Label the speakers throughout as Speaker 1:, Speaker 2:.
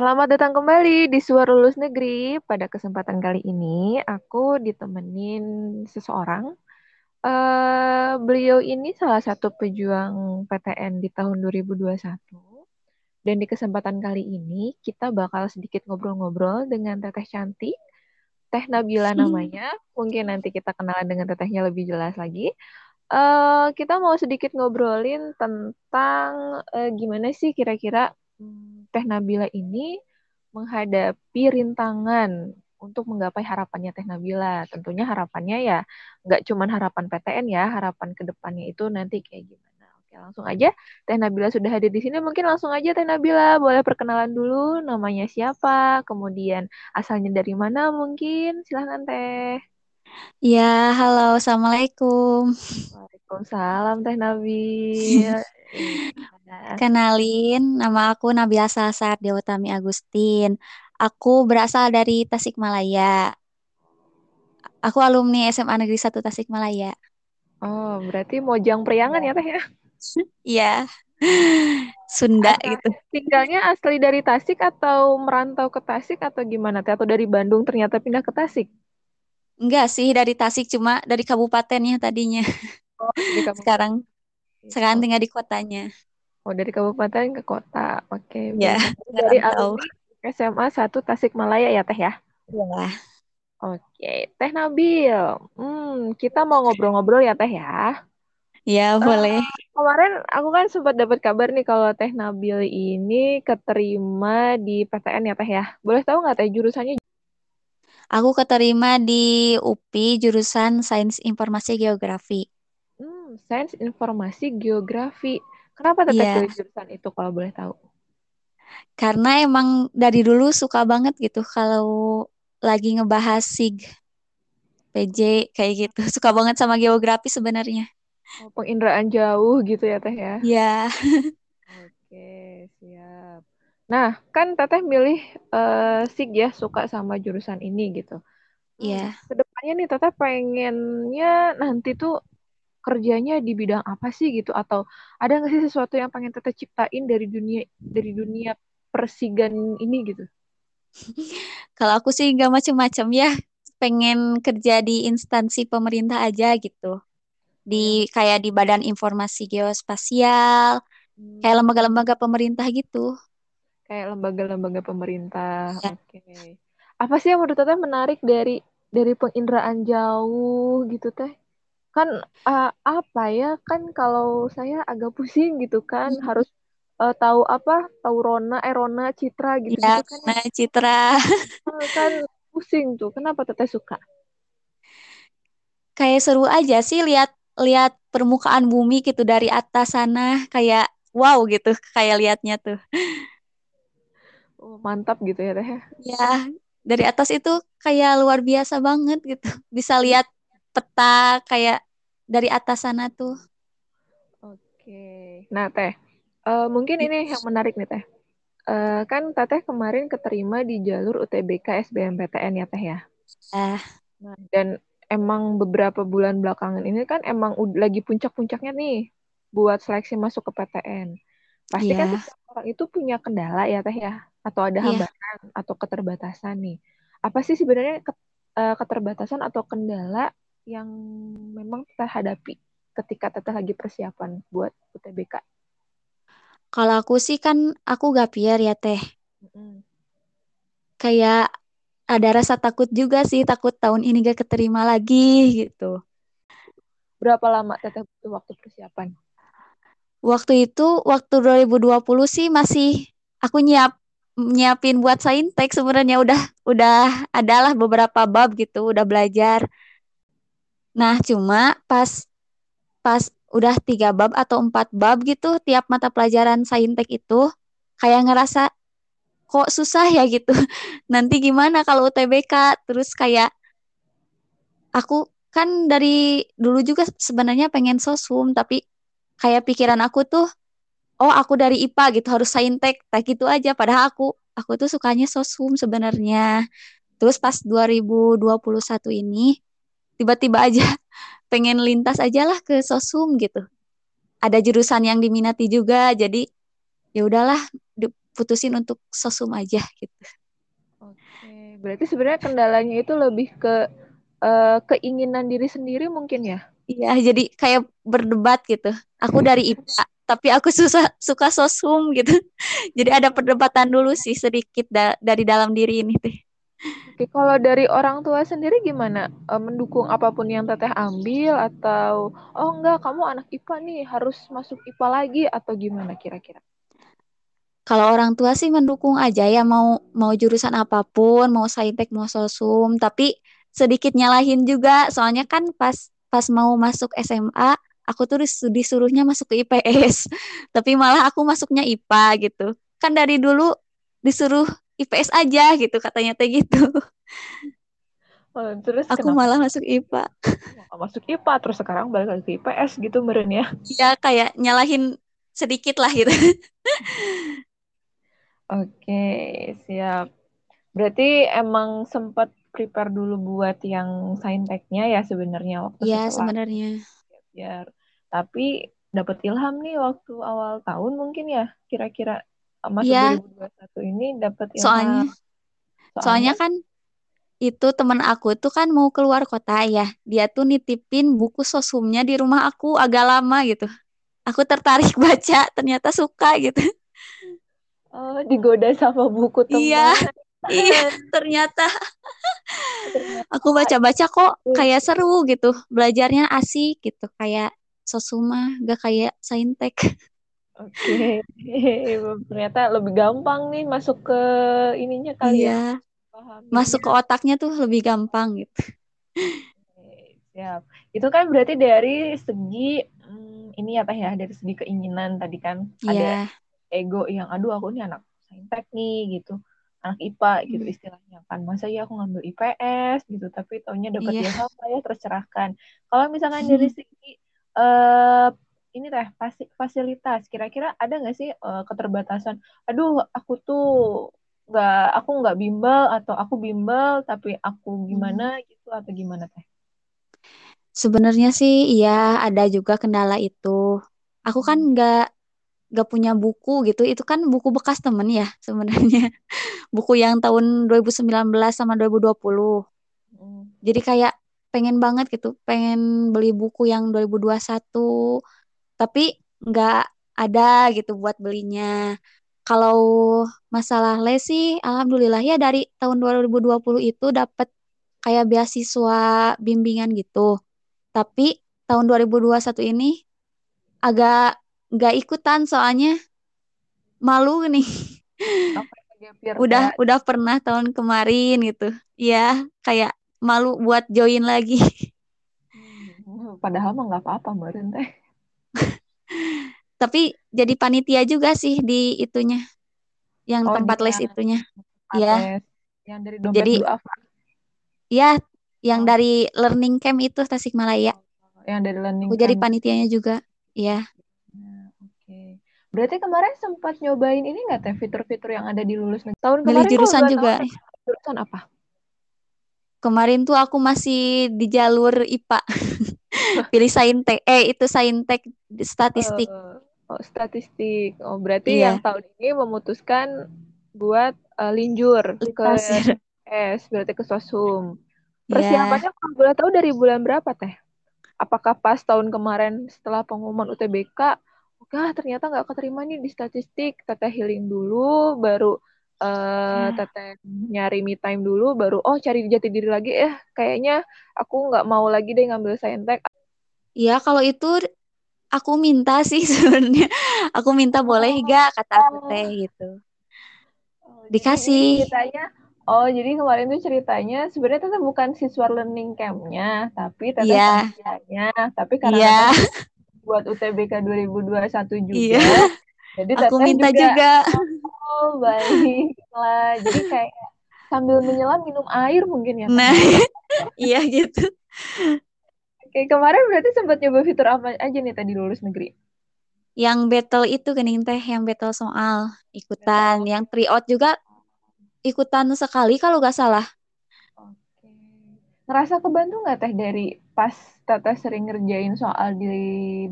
Speaker 1: Selamat datang kembali di Suara Lulus Negeri. Pada kesempatan kali ini, aku ditemenin seseorang. Uh, beliau ini salah satu pejuang PTN di tahun 2021. Dan di kesempatan kali ini, kita bakal sedikit ngobrol-ngobrol dengan Teteh Cantik. Teh Nabila namanya. Mungkin nanti kita kenalan dengan Tetehnya lebih jelas lagi. Uh, kita mau sedikit ngobrolin tentang uh, gimana sih kira-kira Hmm, Teh Nabila ini menghadapi rintangan untuk menggapai harapannya Teh Nabila. Tentunya harapannya ya nggak cuma harapan PTN ya, harapan ke depannya itu nanti kayak gimana. Oke, langsung aja Teh Nabila sudah hadir di sini. Mungkin langsung aja Teh Nabila boleh perkenalan dulu namanya siapa, kemudian asalnya dari mana mungkin. Silahkan Teh.
Speaker 2: Ya, halo, Assalamualaikum.
Speaker 1: Waalaikumsalam Teh Nabil.
Speaker 2: Kenalin, nama aku Nabila Sasar Dewatami Agustin. Aku berasal dari Tasikmalaya. Aku alumni SMA Negeri 1 Tasikmalaya.
Speaker 1: Oh, berarti Mojang Priangan ya, Teh ya?
Speaker 2: Iya. Sunda
Speaker 1: Asal,
Speaker 2: gitu.
Speaker 1: Tinggalnya asli dari Tasik atau merantau ke Tasik atau gimana? Teh? Atau dari Bandung ternyata pindah ke Tasik?
Speaker 2: Enggak sih dari Tasik, cuma dari kabupatennya tadinya.
Speaker 1: Oh, dari kabupaten.
Speaker 2: Sekarang sekarang tinggal di kotanya.
Speaker 1: Oh, dari kabupaten ke kota. Oke.
Speaker 2: Okay, ya.
Speaker 1: Dari alumni SMA 1 Tasikmalaya ya, Teh ya?
Speaker 2: Iya.
Speaker 1: Oke, Teh Nabil. Hmm, kita mau ngobrol-ngobrol ya, Teh ya?
Speaker 2: Ya, uh, boleh.
Speaker 1: Kemarin aku kan sempat dapat kabar nih kalau Teh Nabil ini keterima di PTN ya, Teh ya? Boleh tahu nggak Teh jurusannya?
Speaker 2: Aku keterima di UPI jurusan Sains Informasi Geografi.
Speaker 1: Hmm, Sains Informasi Geografi. Kenapa tetap yeah. pilih jurusan itu kalau boleh tahu?
Speaker 2: Karena emang dari dulu suka banget gitu kalau lagi ngebahas SIG, PJ kayak gitu. Suka banget sama geografi sebenarnya.
Speaker 1: Oh, penginderaan jauh gitu ya Teh ya?
Speaker 2: Iya.
Speaker 1: Oke, siap. Nah, kan Teteh milih uh, SIG ya, suka sama jurusan ini gitu.
Speaker 2: Iya.
Speaker 1: Hmm, ke depannya nih Teteh pengennya nanti tuh kerjanya di bidang apa sih gitu atau ada nggak sih sesuatu yang pengen teteh ciptain dari dunia dari dunia persigan ini gitu?
Speaker 2: Kalau aku sih nggak macem-macem ya, pengen kerja di instansi pemerintah aja gitu, di oh, kayak di Badan Informasi Geospasial, hmm. kayak lembaga-lembaga pemerintah gitu.
Speaker 1: Kayak lembaga-lembaga pemerintah, ya. oke. Okay. Apa sih yang menurut teteh menarik dari dari penginderaan jauh gitu teh? Kan uh, apa ya kan kalau saya agak pusing gitu kan hmm. harus uh, tahu apa tahu Rona eh Rona Citra gitu, -gitu
Speaker 2: ya, kan nah, Citra
Speaker 1: kan pusing tuh kenapa teteh suka?
Speaker 2: Kayak seru aja sih lihat lihat permukaan bumi gitu dari atas sana kayak wow gitu kayak liatnya tuh.
Speaker 1: Oh, mantap gitu ya teh.
Speaker 2: Ya dari atas itu kayak luar biasa banget gitu. Bisa lihat peta kayak dari atas sana tuh.
Speaker 1: Oke. Nah, Teh, uh, mungkin ini yang menarik nih, Teh. Uh, kan Teteh kemarin keterima di jalur UTBK SBMPTN ya, Teh ya?
Speaker 2: Ah.
Speaker 1: Nah, dan emang beberapa bulan belakangan ini kan emang lagi puncak-puncaknya nih buat seleksi masuk ke PTN. Pasti yeah. kan iya. orang itu punya kendala ya, Teh ya? Atau ada iya. hambatan yeah. atau keterbatasan nih. Apa sih sebenarnya eh, keterbatasan atau kendala yang memang kita hadapi ketika teteh lagi persiapan buat UTBK?
Speaker 2: Kalau aku sih kan aku gak pier ya teh. Mm-hmm. Kayak ada rasa takut juga sih, takut tahun ini gak keterima lagi gitu.
Speaker 1: Berapa lama teteh butuh waktu persiapan?
Speaker 2: Waktu itu, waktu 2020 sih masih aku nyiap nyiapin buat saintek sebenarnya udah udah adalah beberapa bab gitu, udah belajar Nah, cuma pas pas udah tiga bab atau empat bab gitu, tiap mata pelajaran saintek itu kayak ngerasa kok susah ya gitu. Nanti gimana kalau UTBK? Terus kayak aku kan dari dulu juga sebenarnya pengen sosum, tapi kayak pikiran aku tuh, oh aku dari IPA gitu harus saintek, tak gitu aja. Padahal aku aku tuh sukanya sosum sebenarnya. Terus pas 2021 ini tiba-tiba aja pengen lintas aja lah ke sosum gitu ada jurusan yang diminati juga jadi ya udahlah putusin untuk sosum aja gitu.
Speaker 1: Oke, berarti sebenarnya kendalanya itu lebih ke uh, keinginan diri sendiri mungkin ya?
Speaker 2: Iya, jadi kayak berdebat gitu. Aku dari IPA, tapi aku susah suka sosum gitu. jadi ada perdebatan dulu sih sedikit da dari dalam diri ini teh.
Speaker 1: Oke, kalau dari orang tua sendiri gimana? E, mendukung apa pun yang teteh ambil atau oh enggak kamu anak IPA nih harus masuk IPA lagi atau gimana kira-kira?
Speaker 2: Kalau orang tua sih mendukung aja ya mau mau jurusan apa pun, mau saintek mau sosum, tapi sedikit nyalahin juga soalnya kan pas pas mau masuk SMA aku tuh disuruhnya masuk ke IPS, tapi malah aku masuknya IPA gitu. Kan dari dulu disuruh IPS aja gitu katanya teh gitu.
Speaker 1: Oh, terus
Speaker 2: aku kenapa? malah masuk IPA.
Speaker 1: Masuk IPA terus sekarang balik lagi ke IPS gitu meren ya.
Speaker 2: Iya kayak nyalahin sedikit lah gitu.
Speaker 1: Oke, siap. Berarti emang sempat prepare dulu buat yang sainteknya ya sebenarnya waktu
Speaker 2: Iya, sebenarnya.
Speaker 1: Biar tapi dapat ilham nih waktu awal tahun mungkin ya kira-kira masuk ya. 2021 ini dapat.
Speaker 2: Soalnya, soalnya soalnya kan itu teman aku tuh kan mau keluar kota ya. Dia tuh nitipin buku sosumnya di rumah aku agak lama gitu. Aku tertarik baca, ternyata suka gitu.
Speaker 1: Oh, digoda sama buku teman.
Speaker 2: Iya. iya, ternyata. Aku baca-baca kok kayak seru gitu. Belajarnya asik gitu, kayak sosuma, gak kayak saintek.
Speaker 1: Oke. Okay. ternyata lebih gampang nih masuk ke ininya kali
Speaker 2: iya. ya. Masuk ke otaknya tuh lebih gampang gitu.
Speaker 1: Siap. Itu kan berarti dari segi hmm, ini apa ya, dari segi keinginan tadi kan yeah. ada ego yang aduh aku ini anak saintek nih gitu anak IPA gitu hmm. istilahnya kan masa ya aku ngambil IPS gitu tapi taunya dapat yeah. ilham ya tercerahkan kalau misalkan dari segi uh, ini teh fasilitas. Kira-kira ada nggak sih uh, keterbatasan? Aduh aku tuh nggak aku nggak bimbel atau aku bimbel tapi aku gimana hmm. gitu atau gimana teh?
Speaker 2: Sebenarnya sih iya ada juga kendala itu. Aku kan hmm. nggak gak punya buku gitu. Itu kan buku bekas temen ya sebenarnya. Buku yang tahun 2019 sama 2020 hmm. jadi kayak pengen banget gitu pengen beli buku yang 2021 tapi nggak ada gitu buat belinya kalau masalah les sih alhamdulillah ya dari tahun 2020 itu dapat kayak beasiswa bimbingan gitu tapi tahun 2021 ini agak nggak ikutan soalnya malu nih. udah udah pernah tahun kemarin gitu. Ya, kayak malu buat join lagi.
Speaker 1: Padahal mah nggak apa-apa meren teh.
Speaker 2: Tapi jadi panitia juga sih di itunya. Yang oh, tempat les itunya. Iya.
Speaker 1: Yang dari dompet jadi,
Speaker 2: Iya, yang oh. dari learning camp itu Tasikmalaya.
Speaker 1: Yang dari learning
Speaker 2: Aku camp. jadi panitianya juga. Iya.
Speaker 1: Berarti kemarin sempat nyobain ini nggak teh fitur-fitur yang ada di lulus
Speaker 2: tahun kemarin? Milih jurusan juga.
Speaker 1: jurusan apa?
Speaker 2: Kemarin tuh aku masih di jalur IPA. Pilih saintek. Eh itu saintek statistik. Uh,
Speaker 1: oh, statistik. Oh, berarti iya. yang tahun ini memutuskan buat uh, linjur ke S, berarti ke Sosum. Iya. Persiapannya yeah. kalau boleh tahu dari bulan berapa teh? Apakah pas tahun kemarin setelah pengumuman UTBK ah ternyata nggak keterima nih di statistik teteh healing dulu baru uh, ya. teteh nyari me time dulu baru oh cari jati diri lagi eh kayaknya aku nggak mau lagi deh ngambil saintek
Speaker 2: Iya kalau itu aku minta sih sebenarnya aku minta boleh oh. gak kata teteh gitu oh, dikasih
Speaker 1: ceritanya oh jadi kemarin tuh ceritanya sebenarnya teteh bukan siswa learning campnya tapi teteh yeah. tapi karena yeah buat UTBK 2021 juga. Iya.
Speaker 2: Jadi aku minta juga, juga.
Speaker 1: Oh, baiklah. Jadi kayak sambil menyelam minum air mungkin ya.
Speaker 2: Nah, iya gitu.
Speaker 1: Oke, kemarin berarti sempat nyoba fitur apa aja nih tadi lulus negeri?
Speaker 2: Yang battle itu kening teh, yang battle soal ikutan, battle. yang tryout juga ikutan sekali kalau gak salah.
Speaker 1: Oke. Ngerasa kebantu nggak teh dari pas Teteh sering ngerjain soal di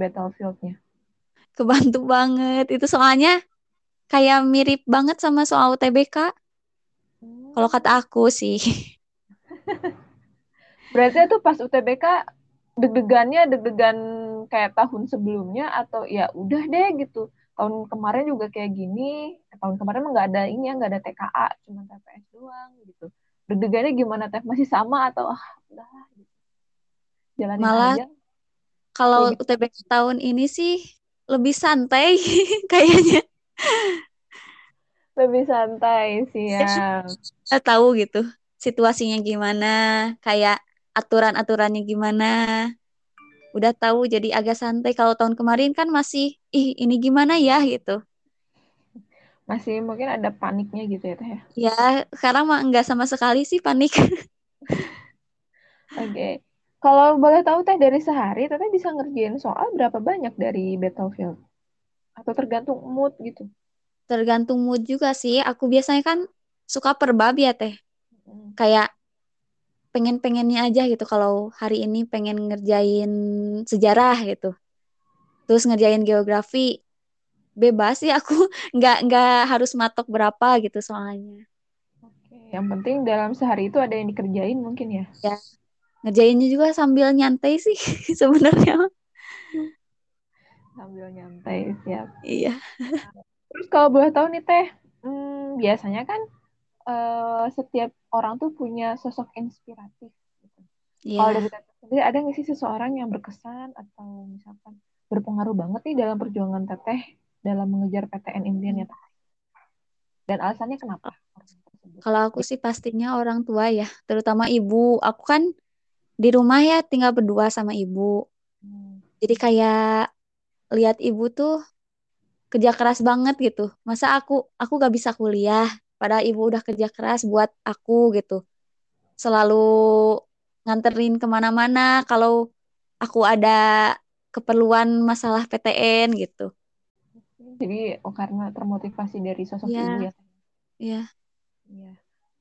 Speaker 1: Battlefieldnya?
Speaker 2: Kebantu banget. Itu soalnya kayak mirip banget sama soal UTBK. Kalau kata
Speaker 1: Hmm.
Speaker 2: aku sih.
Speaker 1: Berarti itu pas UTBK deg-degannya deg-degan kayak tahun sebelumnya atau ya udah deh gitu. Tahun kemarin juga kayak gini. Tahun kemarin nggak ada ini ya, nggak ada TKA, cuma TPS doang gitu. Deg-degannya gimana teh? Masih sama atau ah udah gitu. jalanin
Speaker 2: Malah
Speaker 1: aja
Speaker 2: kalau
Speaker 1: lebih
Speaker 2: UTBK tahun ini sih lebih santai kayaknya.
Speaker 1: lebih santai
Speaker 2: Ya,
Speaker 1: siap.
Speaker 2: Kita tahu gitu situasinya gimana, kayak aturan-aturannya gimana. Udah tahu jadi agak santai. Kalau tahun kemarin kan masih, ih ini gimana ya gitu.
Speaker 1: Masih mungkin ada paniknya gitu ya teh ya.
Speaker 2: Ya, sekarang mah enggak sama sekali sih panik.
Speaker 1: Oke. Kalau boleh tahu teh dari sehari teteh bisa ngerjain soal berapa banyak dari Battlefield? Atau tergantung mood gitu?
Speaker 2: Tergantung mood juga sih. Aku biasanya kan suka per bab ya teh. Kayak pengen-pengennya aja gitu. Kalau hari ini pengen ngerjain sejarah gitu. Terus ngerjain geografi. Bebas sih aku nggak nggak harus matok berapa gitu soalnya.
Speaker 1: Oke. Yang penting dalam sehari itu ada yang dikerjain mungkin ya.
Speaker 2: Ya, ngerjainnya juga sambil nyantai sih sebenarnya.
Speaker 1: Sambil nyantai siap.
Speaker 2: Iya.
Speaker 1: Terus kalau boleh tahu nih teh, hmm, biasanya kan eh, setiap orang tuh punya sosok inspiratif. Gitu. Kalau dari teteh sendiri ada nggak sih seseorang yang berkesan atau misalkan berpengaruh banget nih dalam perjuangan teteh dalam mengejar PTN impiannya teh? Dan alasannya kenapa?
Speaker 2: Kalau aku sih pastinya orang tua ya, terutama ibu. Aku kan di rumah ya tinggal berdua sama ibu.
Speaker 1: Hmm.
Speaker 2: Jadi kayak lihat ibu tuh kerja keras banget gitu. Masa aku aku gak bisa kuliah, padahal ibu udah kerja keras buat aku gitu. Selalu nganterin ke mana-mana kalau aku ada keperluan masalah PTN gitu.
Speaker 1: Jadi oh, karena termotivasi dari sosok
Speaker 2: Iya,
Speaker 1: ibu ya.
Speaker 2: Iya.
Speaker 1: Iya.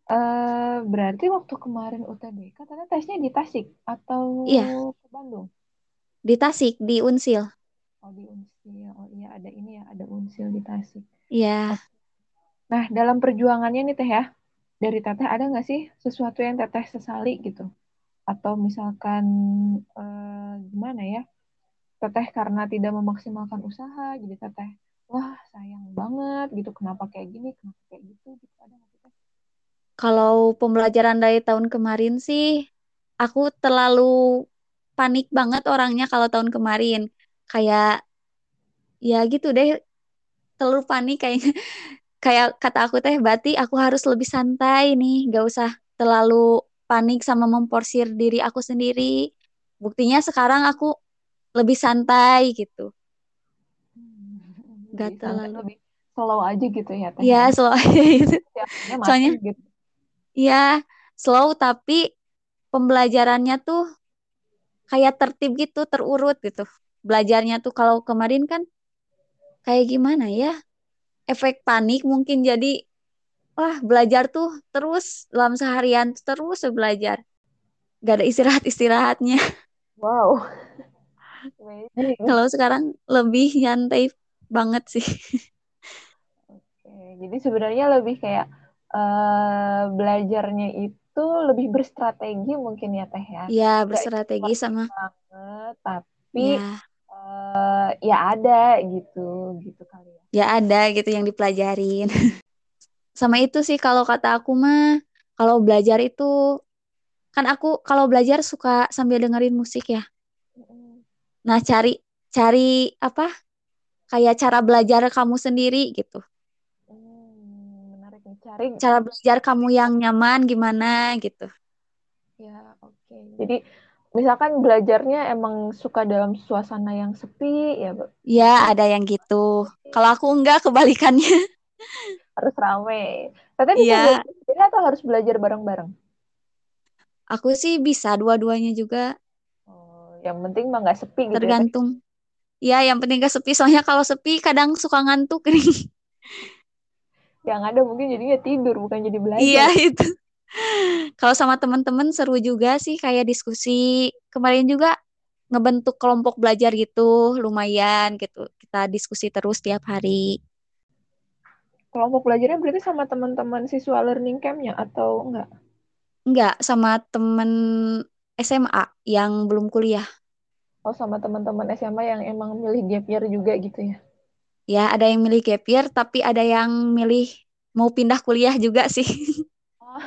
Speaker 1: Eh, berarti waktu kemarin UTBK ternyata tesnya di Tasik atau
Speaker 2: Iya,
Speaker 1: ke Bandung?
Speaker 2: di Tasik, di Unsil.
Speaker 1: Oh di Unsil. Oh iya ada ini ya, ada Unsil di Tasik.
Speaker 2: Iya.
Speaker 1: Oke. Nah dalam perjuangannya nih Teh ya, dari Teteh ada nggak sih sesuatu yang Teteh sesali gitu? Atau misalkan eh, gimana ya? Teteh karena tidak memaksimalkan usaha, jadi Teteh, wah sayang banget gitu. Kenapa kayak gini? Kenapa kayak gitu? Gitu ada nggak sih?
Speaker 2: Kalau pembelajaran dari tahun kemarin sih, aku terlalu panik banget orangnya kalau tahun kemarin. Kayak ya gitu deh, terlalu panik kayaknya. Kayak kata aku teh, berarti aku harus lebih santai nih, gak usah terlalu panik sama memporsir diri aku sendiri. Buktinya sekarang aku lebih santai gitu,
Speaker 1: Hmm,
Speaker 2: gak
Speaker 1: Lebih santai,
Speaker 2: terlalu.
Speaker 1: lebih slow aja gitu ya Teh
Speaker 2: Ya,
Speaker 1: ya.
Speaker 2: slow aja gitu.
Speaker 1: Siapnya
Speaker 2: Soalnya
Speaker 1: mateng gitu.
Speaker 2: ya slow tapi pembelajarannya tuh kayak tertib gitu, terurut gitu. Belajarnya tuh kalau kemarin kan kayak gimana ya? Efek panik mungkin jadi wah belajar tuh terus dalam seharian terus belajar. Gak ada istirahat-istirahatnya.
Speaker 1: Wow, amazing.
Speaker 2: Kalau sekarang lebih nyantai banget sih.
Speaker 1: Oke, jadi sebenarnya lebih kayak eh, belajarnya itu lebih berstrategi mungkin ya Teh ya.
Speaker 2: Ya
Speaker 1: Gak
Speaker 2: bersrategi
Speaker 1: informatif
Speaker 2: sama
Speaker 1: banget, tapi
Speaker 2: ya
Speaker 1: eh, ya ada gitu, gitu kali ya.
Speaker 2: ada gitu yang dipelajarin. Sama itu sih kalau kata aku mah kalau belajar itu kan aku kalau belajar suka sambil dengerin musik ya. Nah, cari cari apa? Kayak cara belajar kamu sendiri gitu.
Speaker 1: Hmm, menarik nih. Cari
Speaker 2: Cara belajar kamu yang nyaman gimana gitu.
Speaker 1: ya, oke. Jadi misalkan belajarnya emang suka dalam suasana yang sepi, ya
Speaker 2: Ya, ada yang gitu. Kalau aku enggak kebalikannya.
Speaker 1: harus rame. Teteh bisa
Speaker 2: Iya,
Speaker 1: belajar sendiri atau harus belajar bareng-bareng?
Speaker 2: aku sih bisa dua-duanya juga
Speaker 1: Oh, yang penting mah nggak sepi gitu ya
Speaker 2: tergantung. Ya, yang penting gak sepi. Soalnya kalau sepi kadang suka ngantuk.
Speaker 1: Yang ada mungkin jadinya tidur bukan jadi
Speaker 2: Iya,
Speaker 1: belajar.
Speaker 2: itu. Kalau sama teman-teman seru juga sih kayak diskusi. Kemarin juga ngebentuk kelompok belajar gitu, lumayan gitu. Kita diskusi terus tiap hari.
Speaker 1: Kelompok belajarnya berarti sama teman-teman siswa learning camp-nya atau enggak?
Speaker 2: Enggak, sama temen SMA yang belum kuliah.
Speaker 1: Oh, sama teman-teman SMA yang emang milih gap year juga gitu ya?
Speaker 2: Ya, ada yang milih gap year, tapi ada yang milih mau pindah kuliah juga sih.
Speaker 1: Oh.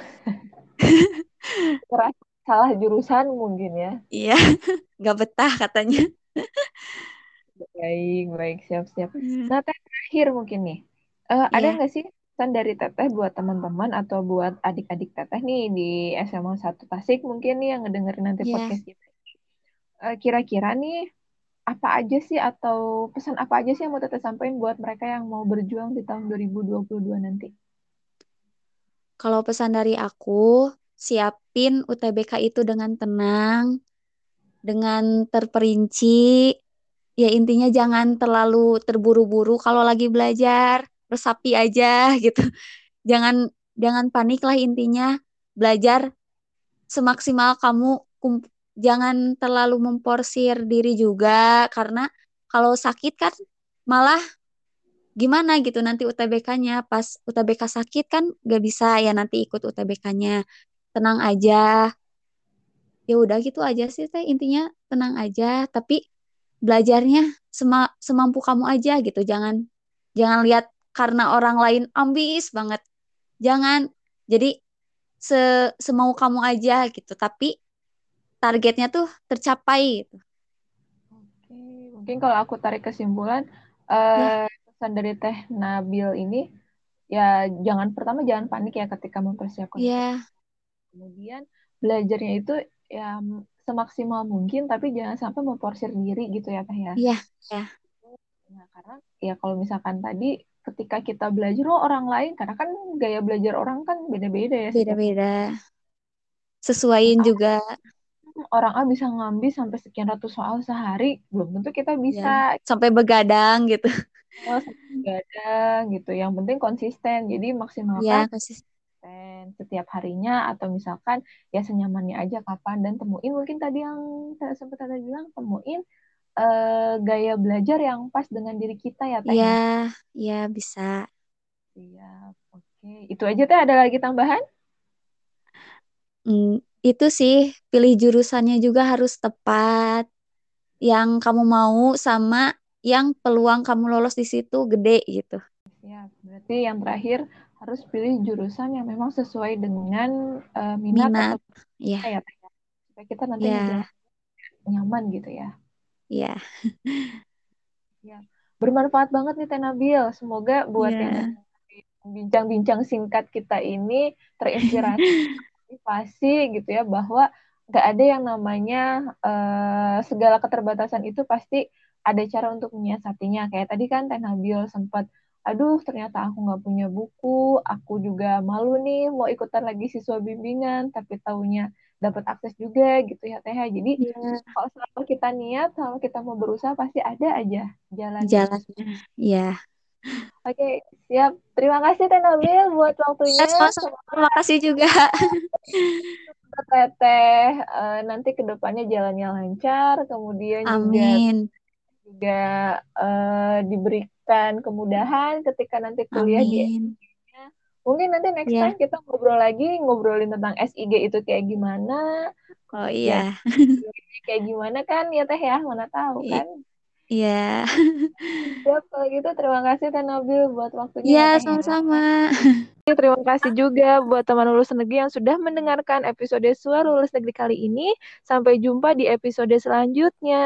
Speaker 1: salah jurusan mungkin ya?
Speaker 2: Iya, nggak betah katanya.
Speaker 1: Baik, baik, siap-siap.
Speaker 2: Hmm.
Speaker 1: Nah, teh terakhir mungkin nih. Uh, ada
Speaker 2: Iya,
Speaker 1: nggak sih pesan dari teteh buat teman-teman atau buat adik-adik teteh nih di SMA 1 Tasik mungkin nih yang ngedengerin nanti
Speaker 2: iya.
Speaker 1: podcast kita. Uh, kira-kira nih apa aja sih atau pesan apa aja sih yang mau teteh sampaikan buat mereka yang mau berjuang di tahun 2022 nanti?
Speaker 2: Kalau pesan dari aku, siapin UTBK itu dengan tenang, dengan terperinci. Ya intinya jangan terlalu terburu-buru kalau lagi belajar, resapi aja gitu. Jangan jangan panik lah intinya. Belajar semaksimal kamu jangan terlalu memporsir diri juga karena kalau sakit kan malah gimana gitu nanti UTBK-nya pas UTBK sakit kan gak bisa ya nanti ikut UTBK-nya tenang aja. Ya udah gitu aja sih teh. Intinya tenang aja tapi belajarnya sema semampu kamu aja gitu. Jangan jangan lihat karena orang lain ambis banget. Jangan. Jadi se semau kamu aja gitu tapi targetnya tuh tercapai gitu.
Speaker 1: Oke, mungkin kalau aku tarik kesimpulan,
Speaker 2: ya.
Speaker 1: eh, pesan dari Teh Nabil ini, ya jangan pertama jangan panik ya ketika mempersiapkan
Speaker 2: ya
Speaker 1: kemudian belajarnya itu ya semaksimal mungkin, tapi jangan sampai memporsir diri gitu ya Teh ya.
Speaker 2: ya ya
Speaker 1: Nah, karena ya kalau misalkan tadi ketika kita belajar oh orang lain, karena kan gaya belajar orang kan beda-beda ya
Speaker 2: beda-beda. Sesuaiin
Speaker 1: orang.
Speaker 2: juga.
Speaker 1: Orang A bisa ngambil sampai sekian ratus soal sehari, belum tentu kita
Speaker 2: ya
Speaker 1: bisa.
Speaker 2: Sampai begadang gitu
Speaker 1: Oh, nggak ada gitu. Yang penting konsisten. Jadi maksimalkan
Speaker 2: ya
Speaker 1: konsisten setiap harinya atau misalkan ya senyamannya aja kapan dan temuin mungkin tadi yang sempat tadi bilang temuin eh, gaya belajar yang pas dengan diri kita ya Teh
Speaker 2: ya
Speaker 1: ya.
Speaker 2: ya bisa
Speaker 1: Siap. Oke. Itu aja Teh ada lagi tambahan?
Speaker 2: Hmm, itu sih pilih jurusannya juga harus tepat yang kamu mau sama yang peluang kamu lolos di situ gede gitu.
Speaker 1: Siap. Berarti yang terakhir harus pilih jurusan yang memang sesuai dengan eh, minat atau
Speaker 2: Minat. Ya,
Speaker 1: kita ya ya. Supaya kita nanti
Speaker 2: ya,
Speaker 1: nyaman gitu ya.
Speaker 2: ya,
Speaker 1: Ya, bermanfaat banget nih Teh Nabil. Semoga buat yang
Speaker 2: ya,
Speaker 1: dengerin bincang-bincang singkat kita ini terinspirasi, motivasi gitu ya bahwa nggak ada yang namanya eh, segala keterbatasan itu pasti ada cara untuk menyiasatinya. Kayak tadi kan Teh Nabil sempat, aduh ternyata aku nggak punya buku, aku juga malu nih mau ikutan lagi siswa bimbingan, tapi taunya dapat akses juga gitu ya Teh. Jadi
Speaker 2: ya,
Speaker 1: kalau selama kita niat, selama kita mau berusaha, pasti ada aja itu.
Speaker 2: jalannya. Ya,
Speaker 1: Oke, siap. Terima kasih Teh Nabil buat
Speaker 2: ya
Speaker 1: waktunya.
Speaker 2: Terima kasih juga.
Speaker 1: Teteh eh, nanti ke depannya jalannya lancar, kemudian juga
Speaker 2: Amin,
Speaker 1: juga eh, diberikan kemudahan ketika nanti kuliah di
Speaker 2: amin.
Speaker 1: SIG-nya. Mungkin nanti next
Speaker 2: Ya,
Speaker 1: time kita ngobrol lagi, ngobrolin tentang SIG itu kayak gimana,
Speaker 2: oh
Speaker 1: ya
Speaker 2: iya,
Speaker 1: kayak gimana kan ya Teh ya, mana tahu kan.
Speaker 2: Iya.
Speaker 1: Yeah. ya, kalau gitu terima kasih Teh Nabil buat waktunya.
Speaker 2: Iya,
Speaker 1: yeah,
Speaker 2: sama-sama.
Speaker 1: Terima kasih juga buat teman lulus negeri yang sudah mendengarkan episode Suara Lulus Negeri kali ini. Sampai jumpa di episode selanjutnya.